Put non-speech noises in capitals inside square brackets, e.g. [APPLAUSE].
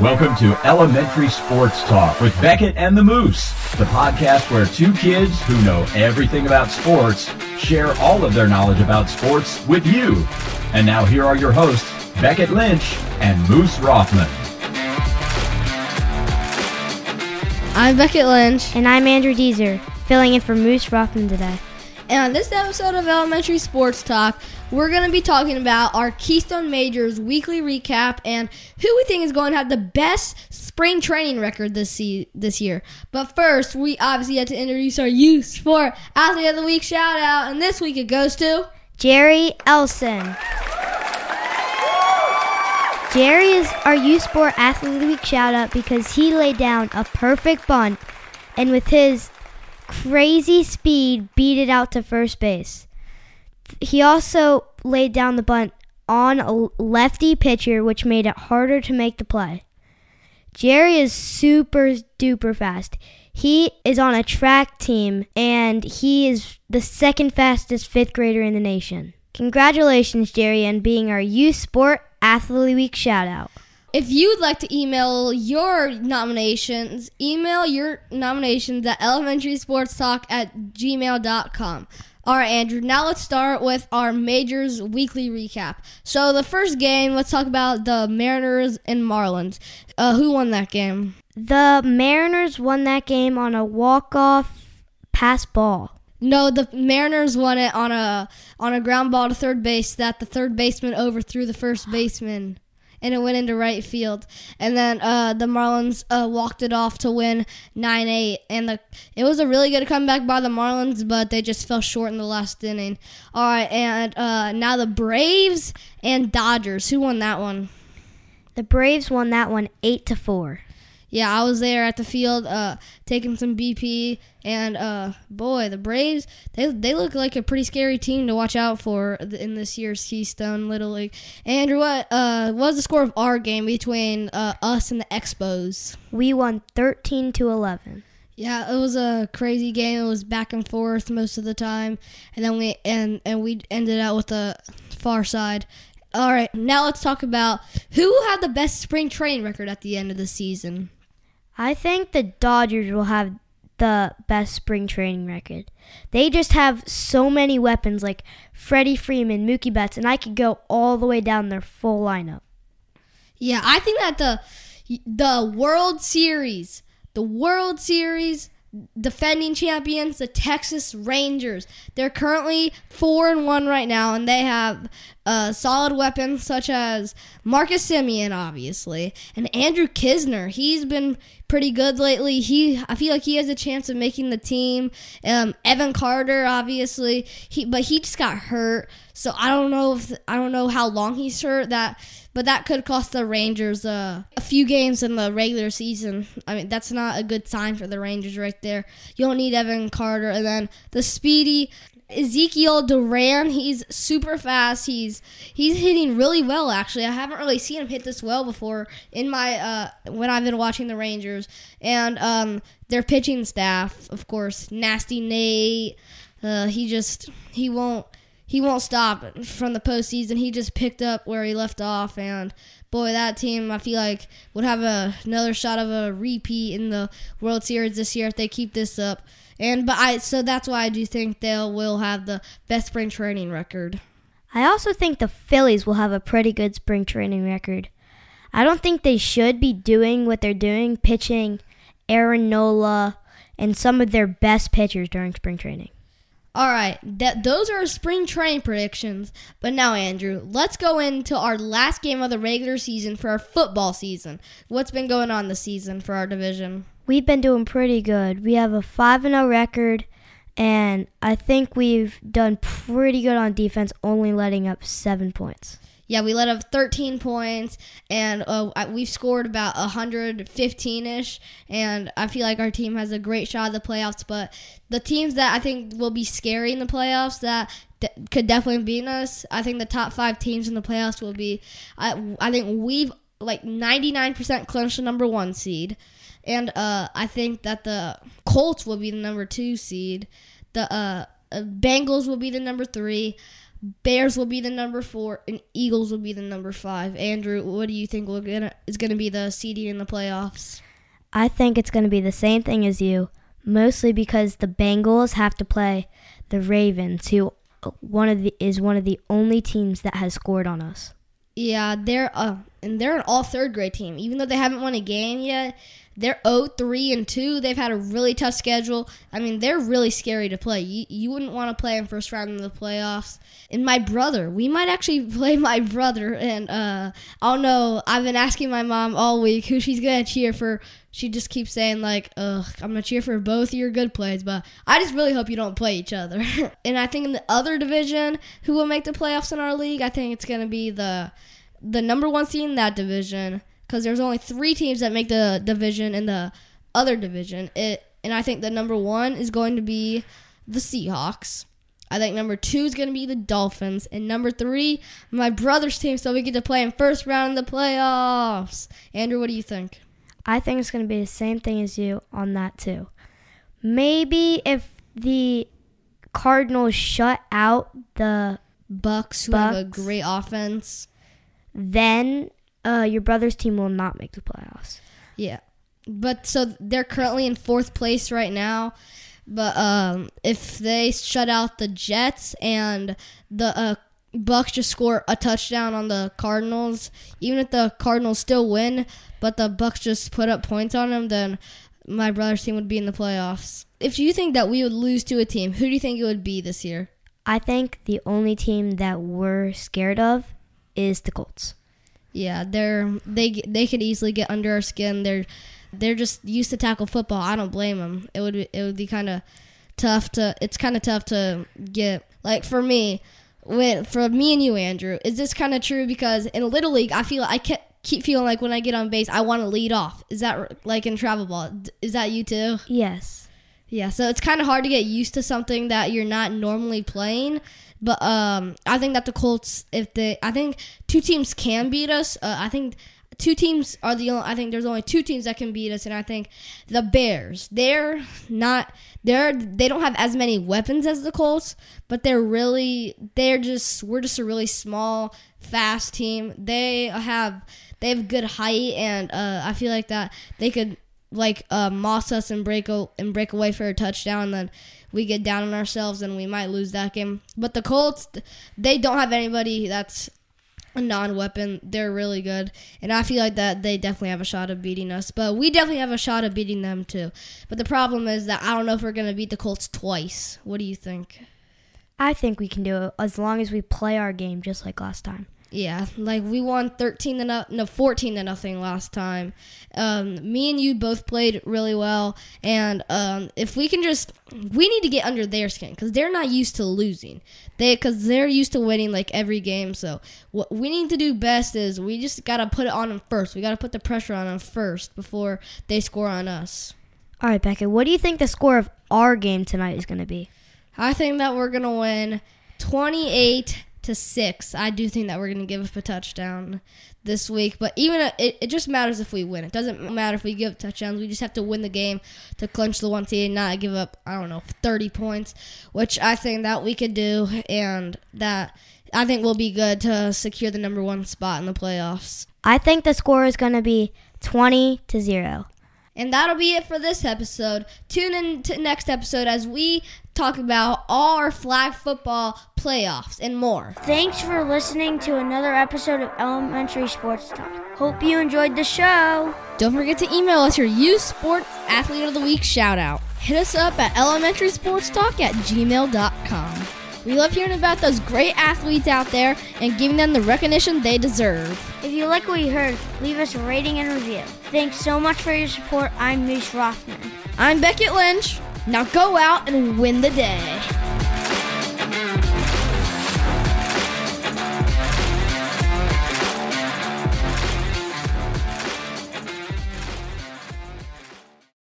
Welcome to Elementary Sports Talk with Beckett and the Moose, the podcast where two kids who know everything about sports share all of their knowledge about sports with you. And now here are your hosts, Beckett Lynch and Moose Rothman. I'm Beckett Lynch. And I'm Andrew Dieser, filling in for Moose Rothman today. And on this episode of Elementary Sports Talk, we're going to be talking about our Keystone Majors weekly recap and who we think is going to have the best spring training record this se- this year. But first, we obviously have to introduce our youth sport athlete of the week shout out, and this week it goes to Jerry Elson. Jerry is our youth sport athlete of the week shout out because he laid down a perfect bunt and with his crazy speed beat it out to first base. He also laid down the bunt on a lefty pitcher, which made it harder to make the play. Jerry is super duper fast. He is on a track team and he is the second fastest fifth grader in the nation. Congratulations, Jerry, on being our youth sport athlete week shout out. If you'd like to email your nominations, email your nominations at elementarysportstalk at gmail.com. All right, Andrew, now let's start with our Majors weekly recap. So, the first game, let's talk about the Mariners and Marlins. Uh, who won that game? The Mariners won that game on a walk-off pass ball. No, the Mariners won it on a on a ground ball to third base that the third baseman overthrew the first baseman and it went into right field. And then uh, the Marlins uh, walked it off to win nine eight, and the it was a really good comeback by the Marlins, but they just fell short in the last inning. All right, and uh, now the Braves and Dodgers. Who won that one? The Braves won that one eight to four. Yeah, I was there at the field uh, taking some BP, and uh, boy, the Braves they they look like a pretty scary team to watch out for in this year's Keystone Little League. Andrew, what uh, was the score of our game between uh, us and the Expos? We won thirteen to eleven. Yeah, it was a crazy game. It was back and forth most of the time, and then we and and we ended out with the far side. All right, now let's talk about who had the best spring training record at the end of the season. I think the Dodgers will have the best spring training record. They just have so many weapons like Freddie Freeman, Mookie Betts, and I could go all the way down their full lineup. Yeah, I think that the the World Series, the World Series defending champions, the Texas Rangers. They're currently four and one right now, and they have uh, solid weapons such as Marcus Semien, obviously, and Andrew Knizner. He's been pretty good lately. He, I feel like he has a chance of making the team. Um, Evan Carter, obviously, he, but he just got hurt, so I don't know if I don't know how long he's hurt. That but that could cost the Rangers uh, a few games in the regular season. I mean, that's not a good sign for the Rangers right there. You don't need Evan Carter, and then the speedy Ezekiel Duran. He's super fast. He's he's hitting really well. Actually, I haven't really seen him hit this well before in my uh, when I've been watching the Rangers and um, their pitching staff. Of course, Nasty Nate. Uh, he just he won't he won't stop from the postseason. He just picked up where he left off, and boy, that team I feel like would have a, another shot of a repeat in the World Series this year if they keep this up. And but I so that's why I do think they will have the best spring training record. I also think the Phillies will have a pretty good spring training record. I don't think they should be doing what they're doing, pitching Aaron Nola and some of their best pitchers during spring training. All right, that those are our spring training predictions. But now, Andrew, let's go into our last game of the regular season for our football season. What's been going on this season for our division? We've been doing pretty good. We have a 5 and 0 record, and I think we've done pretty good on defense, only letting up seven points. Yeah, we let up 13 points, and uh, we've scored about 115 ish. And I feel like our team has a great shot at the playoffs. But the teams that I think will be scary in the playoffs that could definitely beat us, I think the top five teams in the playoffs will be. I, I think we've like 99% clinched the number one seed. And uh, I think that the Colts will be the number two seed. The uh, uh Bengals will be the number three. Bears will be the number four, and Eagles will be the number five. Andrew, what do you think will gonna, is going to be the seeding in the playoffs? I think it's going to be the same thing as you, mostly because the Bengals have to play the Ravens, who one of the is one of the only teams that has scored on us. Yeah, they're uh, and they're an all third grade team. Even though they haven't won a game yet, they're 0-3 and 2. They've had a really tough schedule. I mean, they're really scary to play. You, you wouldn't want to play them first round in the playoffs. And my brother, we might actually [LAUGHS] play my brother. And uh, I don't know. I've been asking my mom all week who she's gonna cheer for. She just keeps saying like, "Ugh, I'm gonna cheer for both your good plays." But I just really hope you don't play each other. [LAUGHS] and I think in the other division, who will make the playoffs in our league? I think it's gonna be the the number one seed in that division because there's only three teams that make the division in the other division. It and I think the number one is going to be the Seahawks. I think number two is going to be the Dolphins, and number three, my brother's team, so we get to play in first round in the playoffs. Andrew, what do you think? I think it's going to be the same thing as you on that too. Maybe if the Cardinals shut out the Bucks, who have a great offense, then uh, your brother's team will not make the playoffs. Yeah, but so they're currently in fourth place right now. But um, if they shut out the Jets and the uh, Bucks just score a touchdown on the Cardinals, even if the Cardinals still win, but the Bucks just put up points on them, then my brother's team would be in the playoffs. If you think that we would lose to a team, who do you think it would be this year? I think the only team that we're scared of is the Colts. Yeah, they're they they could easily get under our skin. They're they're just used to tackle football. I don't blame them. It would it would be kind of tough to. It's kind of tough to get like for me. When for me and you, Andrew, is this kind of true? Because in little league, I feel I kept keep feeling like when I get on base, I want to lead off. Is that like in travel ball? Is that you too? Yes. Yeah. So it's kind of hard to get used to something that you're not normally playing. But um, I think that the Colts, if they, I think two teams can beat us. Uh, I think two teams are the only. I think there's only two teams that can beat us, and I think the Bears. They're not. They're they don't have as many weapons as the Colts, but they're really. They're just. We're just a really small, fast team. They have. They have good height, and uh, I feel like that they could like uh, moss us and break and break away for a touchdown. Then we get down on ourselves and we might lose that game. But the Colts, they don't have anybody that's a non-weapon. They're really good, and I feel like that they definitely have a shot of beating us. But we definitely have a shot of beating them too. But the problem is that I don't know if we're gonna beat the Colts twice. What do you think? I think we can do it as long as we play our game just like last time. Yeah, like we won thirteen to no, no fourteen to nothing last time. Um, me and you both played really well, and um, if we can just, we need to get under their skin because they're not used to losing. They because they're used to winning like every game. So what we need to do best is we just gotta put it on them first. We gotta put the pressure on them first before they score on us. All right, Becca, what do you think the score of our game tonight is going to be? I think that we're gonna win twenty-eight to six. I do think that we're going to give up a touchdown this week, but even uh, it, it just matters if we win. It doesn't matter if we give up touchdowns. We just have to win the game to clinch the one seed and not give up, I don't know, 30 points, which I think that we could do, and that I think will be good to secure the number one spot in the playoffs. I think the score is going to be 20 to 0. And that'll be it for this episode. Tune in to next episode as we talk about all our flag football playoffs and more. Thanks for listening to another episode of Elementary Sports Talk. Hope you enjoyed the show. Don't forget to email us your U Sports Athlete of the Week shout out. Hit us up at elementarysportstalk at gmail.com. We love hearing about those great athletes out there and giving them the recognition they deserve. If you like what you heard, leave us a rating and review. Thanks so much for your support. I'm Moose Rothman. I'm Beckett Lynch. Now go out and win the day.